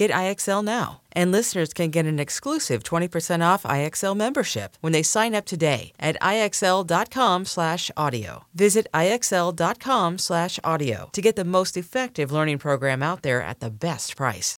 Get IXL now. And listeners can get an exclusive 20% off IXL membership when they sign up today at IXL.com/audio. Visit IXL.com/audio to get the most effective learning program out there at the best price.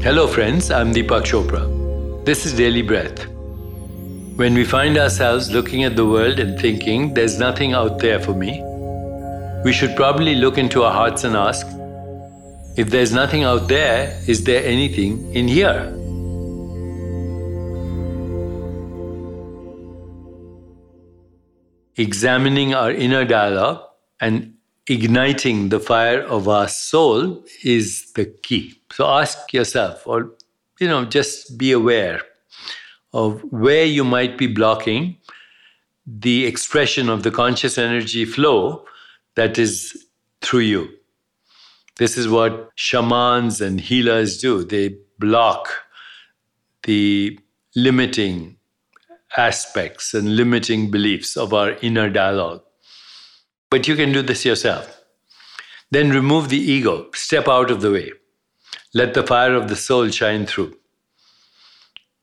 Hello, friends. I'm Deepak Chopra. This is Daily Breath. When we find ourselves looking at the world and thinking there's nothing out there for me, we should probably look into our hearts and ask if there's nothing out there, is there anything in here? Examining our inner dialogue and igniting the fire of our soul is the key. So ask yourself, or you know, just be aware of where you might be blocking the expression of the conscious energy flow that is through you. This is what shamans and healers do. They block the limiting aspects and limiting beliefs of our inner dialogue. But you can do this yourself. Then remove the ego, step out of the way. Let the fire of the soul shine through.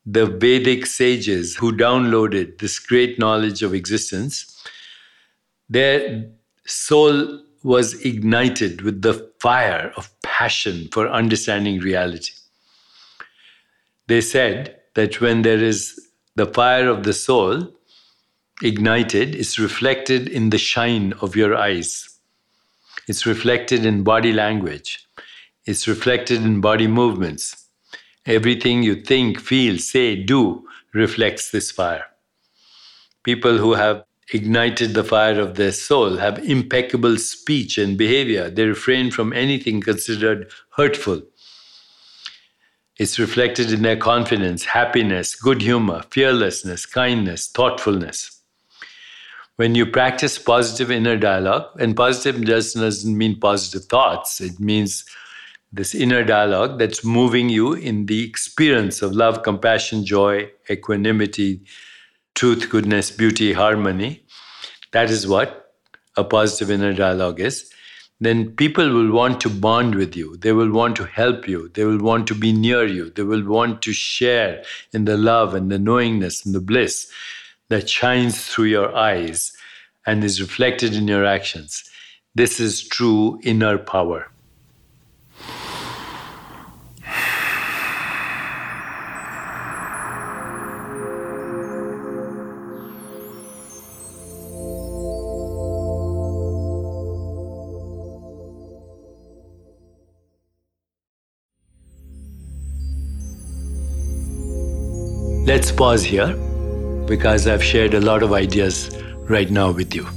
The Vedic sages who downloaded this great knowledge of existence, their soul was ignited with the fire of passion for understanding reality. They said that when there is the fire of the soul, ignited it's reflected in the shine of your eyes. It's reflected in body language. It's reflected in body movements. Everything you think, feel, say, do reflects this fire. People who have ignited the fire of their soul have impeccable speech and behavior. They refrain from anything considered hurtful. It's reflected in their confidence, happiness, good humor, fearlessness, kindness, thoughtfulness when you practice positive inner dialogue, and positive doesn't mean positive thoughts, it means this inner dialogue that's moving you in the experience of love, compassion, joy, equanimity, truth, goodness, beauty, harmony. That is what a positive inner dialogue is. Then people will want to bond with you. They will want to help you. They will want to be near you. They will want to share in the love and the knowingness and the bliss that shines through your eyes and is reflected in your actions. This is true inner power. Let's pause here because I've shared a lot of ideas right now with you.